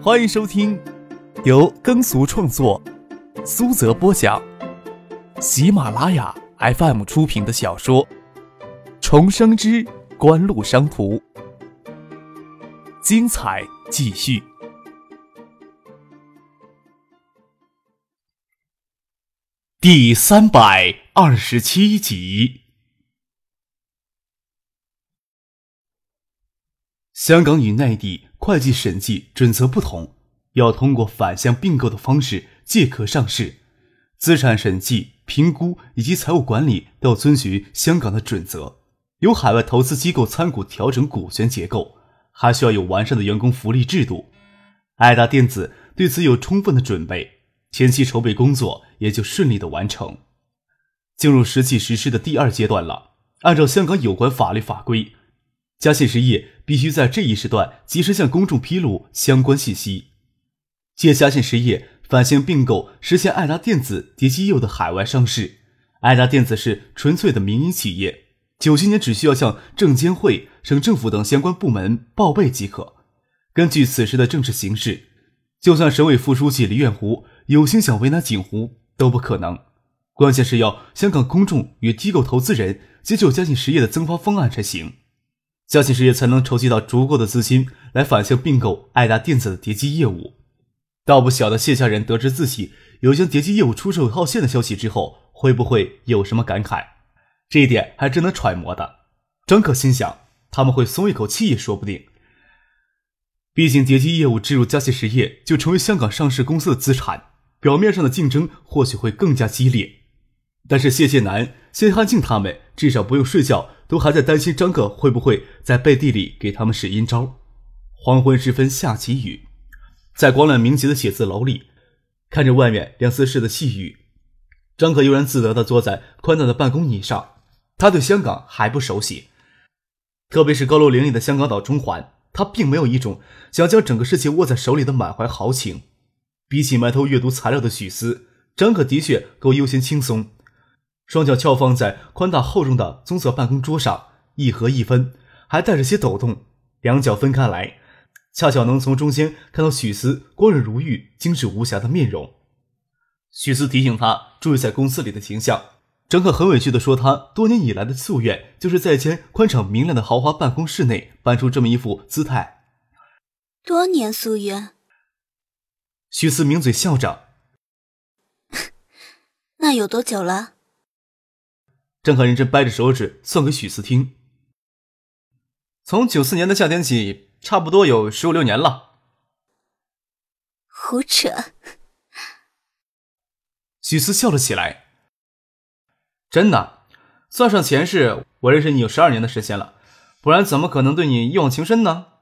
欢迎收听由耕俗创作、苏泽播讲、喜马拉雅 FM 出品的小说《重生之官路商途》，精彩继续，第三百二十七集。香港与内地会计审计准则不同，要通过反向并购的方式借壳上市，资产审计、评估以及财务管理都要遵循香港的准则。由海外投资机构参股调整股权结构，还需要有完善的员工福利制度。爱达电子对此有充分的准备，前期筹备工作也就顺利的完成，进入实际实施的第二阶段了。按照香港有关法律法规。嘉信实业必须在这一时段及时向公众披露相关信息。借嘉信实业反向并购实现爱达电子叠机业务的海外上市。爱达电子是纯粹的民营企业，九七年只需要向证监会、省政府等相关部门报备即可。根据此时的政治形势，就算省委副书记李远湖有心想为难锦湖都不可能。关键是要香港公众与机构投资人接受嘉信实业的增发方案才行。嘉信实业才能筹集到足够的资金来反向并购爱达电子的叠机业务。倒不晓得谢家人得知自己有将叠机业务出售套现的消息之后，会不会有什么感慨？这一点还真能揣摩的。张可心想，他们会松一口气也说不定。毕竟叠机业务置入嘉信实业，就成为香港上市公司的资产，表面上的竞争或许会更加激烈。但是谢谢南、谢汉静他们至少不用睡觉。都还在担心张克会不会在背地里给他们使阴招。黄昏时分下起雨，在光亮明洁的写字楼里，看着外面两三室的细雨，张可悠然自得地坐在宽大的办公椅上。他对香港还不熟悉，特别是高楼林立的香港岛中环，他并没有一种想将整个世界握在手里的满怀豪情。比起埋头阅读材料的许思，张可的确够悠闲轻松。双脚翘放在宽大厚重的棕色办公桌上，一合一分，还带着些抖动。两脚分开来，恰巧能从中间看到许思光润如玉、精致无瑕的面容。许思提醒他注意在公司里的形象。张克很委屈地说：“他多年以来的夙愿，就是在一间宽敞明亮的豪华办公室内搬出这么一副姿态。”多年夙愿。许思抿嘴笑着：“ 那有多久了？”张可认真掰着手指算给许思听。从九四年的夏天起，差不多有十五六年了。胡扯！许思笑了起来。真的，算上前世，我认识你有十二年的时间了，不然怎么可能对你一往情深呢？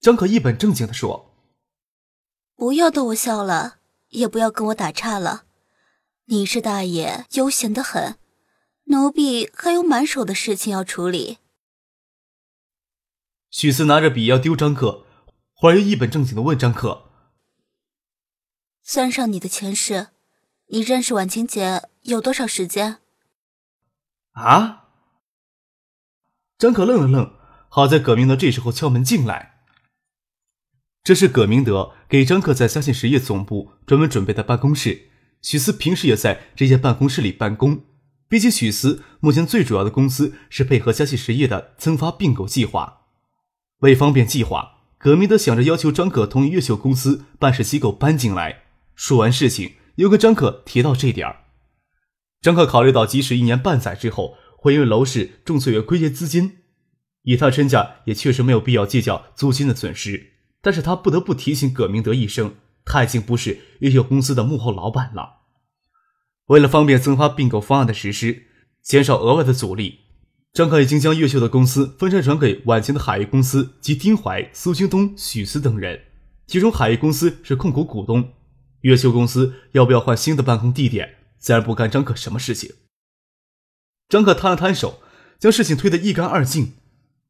张可一本正经的说：“不要逗我笑了，也不要跟我打岔了。你是大爷，悠闲的很。”奴婢还有满手的事情要处理。许思拿着笔要丢张克，忽然又一本正经的问张克：“算上你的前世，你认识婉清姐有多少时间？”啊！张可愣了愣，好在葛明德这时候敲门进来。这是葛明德给张克在嘉信实业总部专门准备的办公室，许思平时也在这间办公室里办公。比起许思，目前最主要的公司是配合佳信实业的增发并购计划。为方便计划，葛明德想着要求张可同意越秀公司办事机构搬进来。说完事情，又跟张可提到这点儿。张可考虑到，即使一年半载之后会因为楼市重岁月亏欠资金，以他身价也确实没有必要计较租金的损失。但是他不得不提醒葛明德一声，他已经不是越秀公司的幕后老板了。为了方便增发并购方案的实施，减少额外的阻力，张可已经将越秀的公司分拆转给晚清的海域公司及丁怀、苏京东、许思等人。其中海域公司是控股股东，越秀公司要不要换新的办公地点，自然不干张可什么事情。张可摊了摊手，将事情推得一干二净。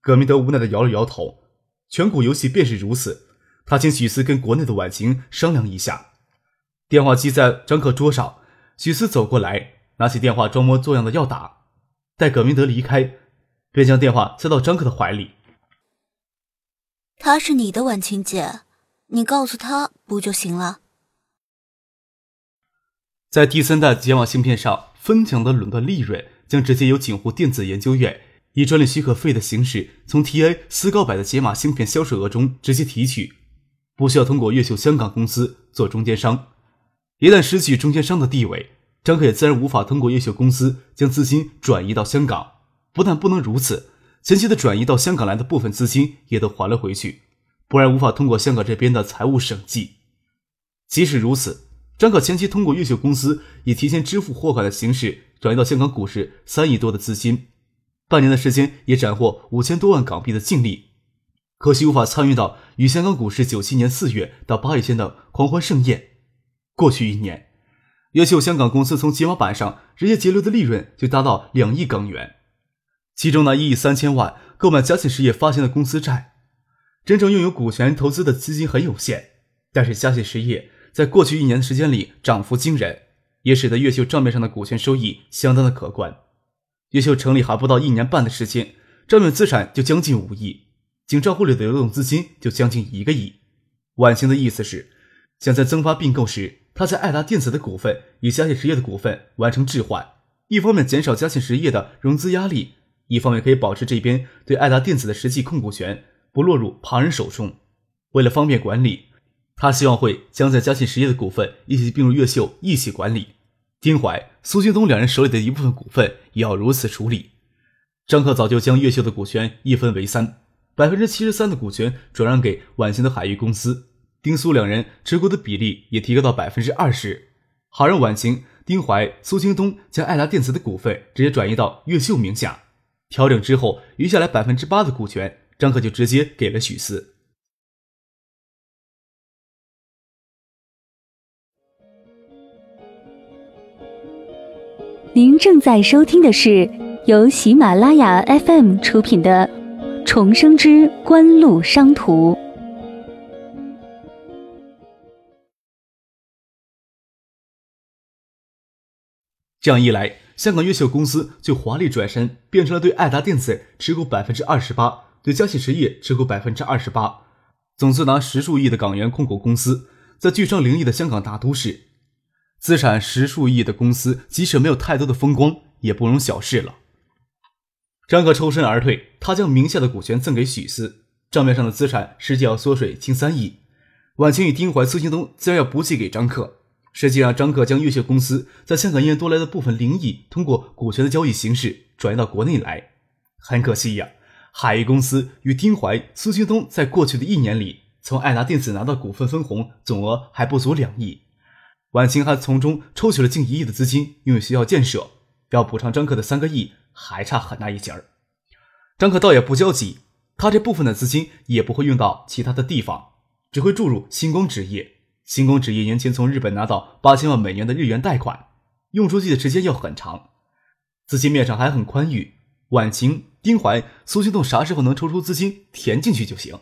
葛明德无奈的摇了摇头，全股游戏便是如此。他请许思跟国内的晚晴商量一下。电话机在张可桌上。许思走过来，拿起电话，装模作样的要打。待葛明德离开，便将电话塞到张克的怀里。她是你的婉清姐，你告诉他不就行了？在第三代解码芯片上分享的垄断利润，将直接由景湖电子研究院以专利许可费的形式，从 TA 思高百的解码芯片销售额中直接提取，不需要通过越秀香港公司做中间商。一旦失去中间商的地位，张克也自然无法通过越秀公司将资金转移到香港。不但不能如此，前期的转移到香港来的部分资金也都还了回去，不然无法通过香港这边的财务审计。即使如此。张可前期通过越秀公司以提前支付货款的形式转移到香港股市三亿多的资金，半年的时间也斩获五千多万港币的净利，可惜无法参与到与香港股市九七年四月到八月间的狂欢盛宴。过去一年，越秀香港公司从解码板上直接截留的利润就达到两亿港元，其中那一亿三千万购买嘉信实业发行的公司债，真正拥有股权投资的资金很有限，但是嘉信实业。在过去一年的时间里，涨幅惊人，也使得越秀账面上的股权收益相当的可观。越秀成立还不到一年半的时间，账面资产就将近五亿，仅账户里的流动资金就将近一个亿。婉晴的意思是，想在增发并购时，他在爱达电子的股份与嘉信实业的股份完成置换，一方面减少嘉信实业的融资压力，一方面可以保持这边对爱达电子的实际控股权不落入旁人手中。为了方便管理。他希望会将在嘉信实业的股份一起并入越秀一起管理，丁怀、苏京东两人手里的一部分股份也要如此处理。张克早就将越秀的股权一分为三，百分之七十三的股权转让给晚晴的海域公司，丁苏两人持股的比例也提高到百分之二十，好让晚晴、丁怀、苏京东将爱达电子的股份直接转移到越秀名下。调整之后，余下来百分之八的股权，张克就直接给了许思。您正在收听的是由喜马拉雅 FM 出品的《重生之官路商途》。这样一来，香港越秀公司就华丽转身，变成了对爱达电子持股百分之二十八，对嘉信实业持股百分之二十八，总资达十数亿的港元控股公司，在巨商林立的香港大都市。资产十数亿的公司，即使没有太多的风光，也不容小视了。张克抽身而退，他将名下的股权赠给许思，账面上的资产实际要缩水近三亿。晚清与丁怀、苏京东自然要补给给张克。实际上，张克将越秀公司在香港业多来的部分零亿，通过股权的交易形式转移到国内来。很可惜呀，海域公司与丁怀、苏京东在过去的一年里，从爱达电子拿到股份分红总额还不足两亿。晚清还从中抽取了近一亿的资金用于学校建设，要补偿张克的三个亿还差很大一截儿。张克倒也不焦急，他这部分的资金也不会用到其他的地方，只会注入星光纸业。星光纸业年前从日本拿到八千万美元的日元贷款，用出去的时间要很长，资金面上还很宽裕。晚晴、丁怀、苏新栋啥时候能抽出资金填进去就行。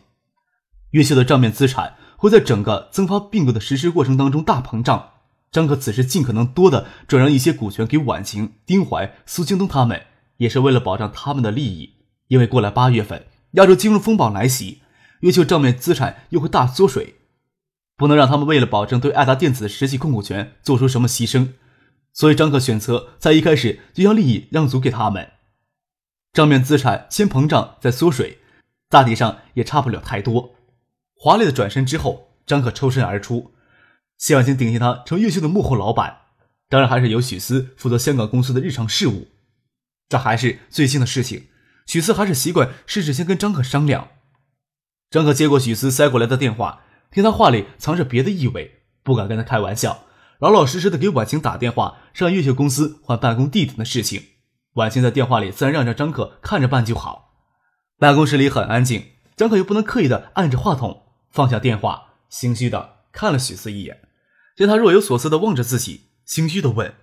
越秀的账面资产会在整个增发并购的实施过程当中大膨胀。张可此时尽可能多的转让一些股权给婉晴、丁怀、苏京东他们，也是为了保障他们的利益。因为过了八月份，亚洲金融风暴来袭，越秀账面资产又会大缩水，不能让他们为了保证对爱达电子的实际控股权做出什么牺牲。所以张可选择在一开始就将利益让足给他们，账面资产先膨胀再缩水，大体上也差不了太多。华丽的转身之后，张可抽身而出。谢婉清顶替他成越秀的幕后老板，当然还是由许思负责香港公司的日常事务。这还是最近的事情，许思还是习惯事事先跟张可商量。张可接过许思塞过来的电话，听他话里藏着别的意味，不敢跟他开玩笑，老老实实的给婉晴打电话，让越秀公司换办公地点的事情。婉晴在电话里自然让着张可看着办就好。办公室里很安静，张可又不能刻意的按着话筒，放下电话，心虚的看了许思一眼。见他若有所思的望着自己，心虚的问：“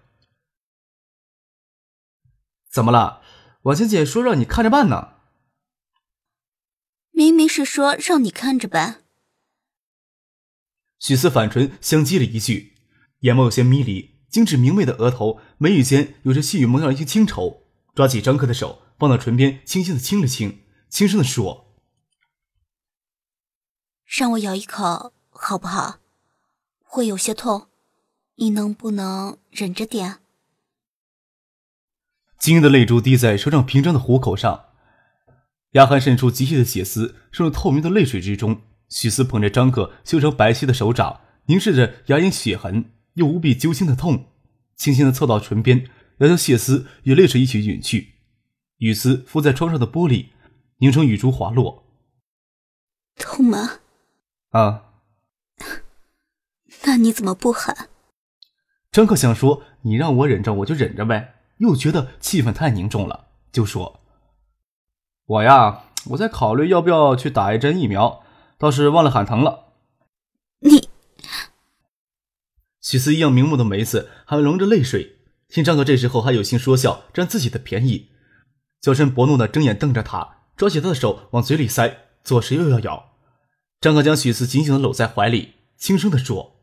怎么了？婉晴姐说让你看着办呢。”明明是说让你看着办。许思反唇相讥了一句，眼眸有些迷离，精致明媚的额头，眉宇间有着细雨蒙上一些清愁。抓起张克的手，放到唇边，轻轻的亲了亲，轻声的说：“让我咬一口。”好不好？会有些痛，你能不能忍着点？晶莹的泪珠滴在手掌平整的虎口上，牙痕渗出极细的血丝，渗入透明的泪水之中。许思捧着张克修成白皙的手掌，凝视着牙龈血痕，又无比揪心的痛，轻轻的凑到唇边，要将血丝与泪水一起吮去。雨丝敷在窗上的玻璃，凝成雨珠滑落。痛吗？啊。那你怎么不喊？张克想说：“你让我忍着，我就忍着呗。”又觉得气氛太凝重了，就说：“我呀，我在考虑要不要去打一针疫苗，倒是忘了喊疼了。”你，许思一样明目的梅子还融着泪水。听张哥这时候还有心说笑，占自己的便宜，娇嗔薄怒的睁眼瞪着他，抓起他的手往嘴里塞，左时又要咬。张哥将许思紧紧的搂在怀里，轻声的说：“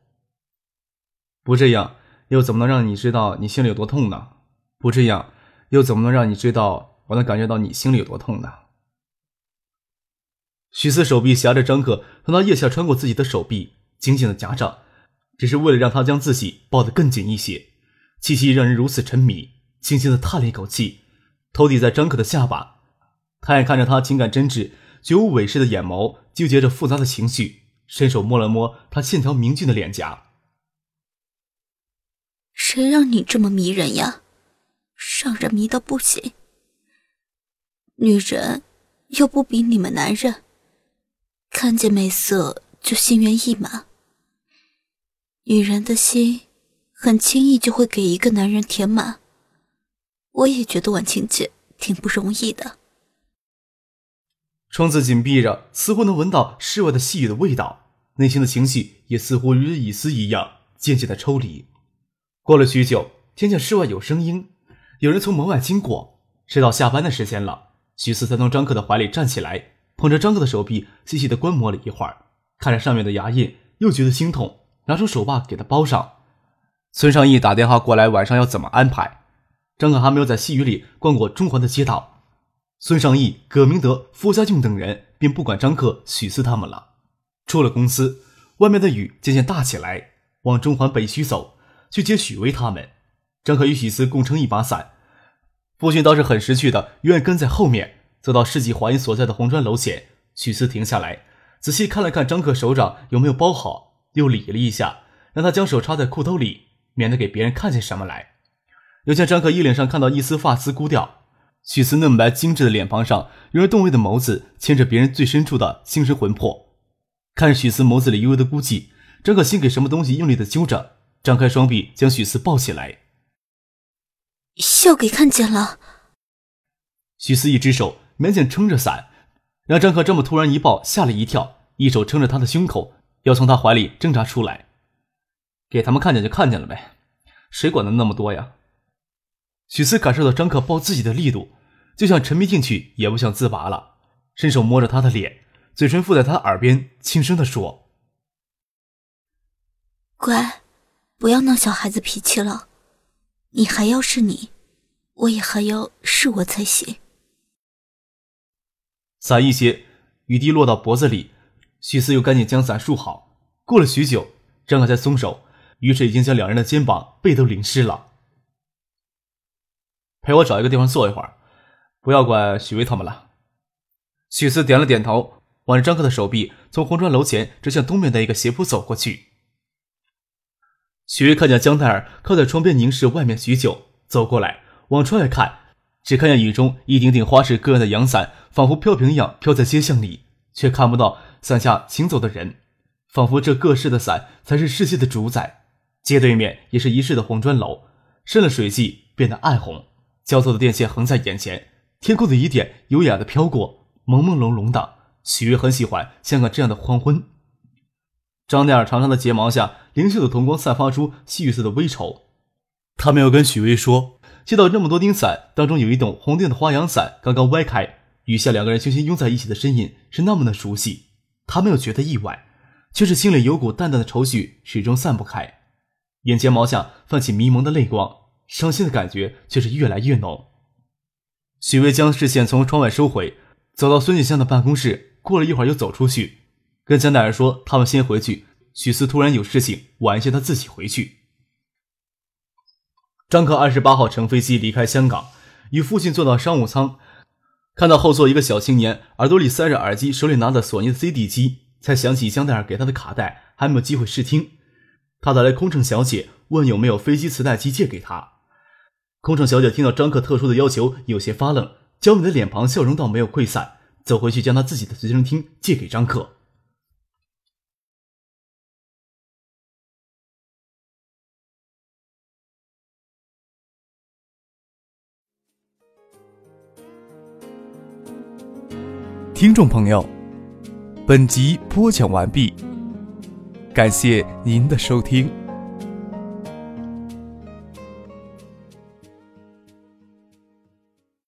不这样，又怎么能让你知道你心里有多痛呢？”不这样，又怎么能让你知道我能感觉到你心里有多痛呢？许思手臂夹着张克，从他腋下穿过自己的手臂，紧紧的夹着，只是为了让他将自己抱得更紧一些。气息让人如此沉迷，轻轻的叹了一口气，头抵在张克的下巴，他眼看着他情感真挚、绝无伪饰的眼眸，纠结着复杂的情绪，伸手摸了摸他线条明俊的脸颊。谁让你这么迷人呀？让人迷到不行，女人又不比你们男人，看见美色就心猿意马。女人的心很轻易就会给一个男人填满。我也觉得婉清姐挺不容易的。窗子紧闭着，似乎能闻到室外的细雨的味道，内心的情绪也似乎与雨丝一样渐渐的抽离。过了许久，听见室外有声音。有人从门外经过，是到下班的时间了。许四才从张克的怀里站起来，捧着张克的手臂，细细的观摩了一会儿，看着上面的牙印，又觉得心痛，拿出手帕给他包上。孙尚义打电话过来，晚上要怎么安排？张克还没有在细雨里逛过中环的街道，孙尚义、葛明德、傅家俊等人便不管张克、许四他们了。出了公司，外面的雨渐渐大起来，往中环北区走，去接许巍他们。张可与许思共撑一把伞，父亲倒是很识趣的，永远跟在后面。走到世纪华银所在的红砖楼前，许思停下来，仔细看了看张可手掌有没有包好，又理了一下，让他将手插在裤兜里，免得给别人看见什么来。又见张可衣领上看到一丝发丝孤掉，许思嫩白精致的脸庞上，有人动味的眸子牵着别人最深处的心神魂魄。看着许思眸子里幽幽的孤寂，张可心给什么东西用力的揪着，张开双臂将许思抱起来。笑给看见了。许思一只手勉强撑着伞，让张可这么突然一抱吓了一跳，一手撑着他的胸口，要从他怀里挣扎出来。给他们看见就看见了呗，谁管的那么多呀？许思感受到张可抱自己的力度，就想沉迷进去，也不想自拔了，伸手摸着他的脸，嘴唇附在他耳边，轻声的说：“乖，不要闹小孩子脾气了。”你还要是你，我也还要是我才行。伞一些，雨滴落到脖子里，许思又赶紧将伞束好。过了许久，张可才松手，雨水已经将两人的肩膀、背都淋湿了。陪我找一个地方坐一会儿，不要管许巍他们了。许思点了点头，挽着张克的手臂，从红砖楼前直向东面的一个斜坡走过去。许巍看见江泰儿靠在窗边凝视外面许久，走过来往窗外看，只看见雨中一顶顶花式各样的阳伞，仿佛飘萍一样飘在街巷里，却看不到伞下行走的人，仿佛这各式的伞才是世界的主宰。街对面也是一室的红砖楼，渗了水迹，变得暗红，交错的电线横在眼前，天空的雨点优雅的飘过，朦朦胧胧的。许巍很喜欢香港这样的黄昏。张奈儿长长的睫毛下，灵秀的瞳光散发出细雨色的微愁。他没有跟许巍说，接到这么多顶伞，当中有一栋红顶的花阳伞刚刚歪开，雨下两个人轻轻拥在一起的身影是那么的熟悉。他没有觉得意外，却是心里有股淡淡的愁绪始终散不开，眼睫毛下泛起迷蒙的泪光，伤心的感觉却是越来越浓。许巍将视线从窗外收回，走到孙锦香的办公室，过了一会儿又走出去。跟江大人说：“他们先回去，许思突然有事情，晚一些他自己回去。张克二十八号乘飞机离开香港，与父亲坐到商务舱，看到后座一个小青年耳朵里塞着耳机，手里拿着索尼的 CD 机，才想起香奈儿给他的卡带还没有机会试听。他打来空乘小姐，问有没有飞机磁带机借给他。空乘小姐听到张克特殊的要求，有些发愣，娇美的脸庞笑容倒没有溃散，走回去将他自己的随身听借给张克。听众朋友，本集播讲完毕，感谢您的收听。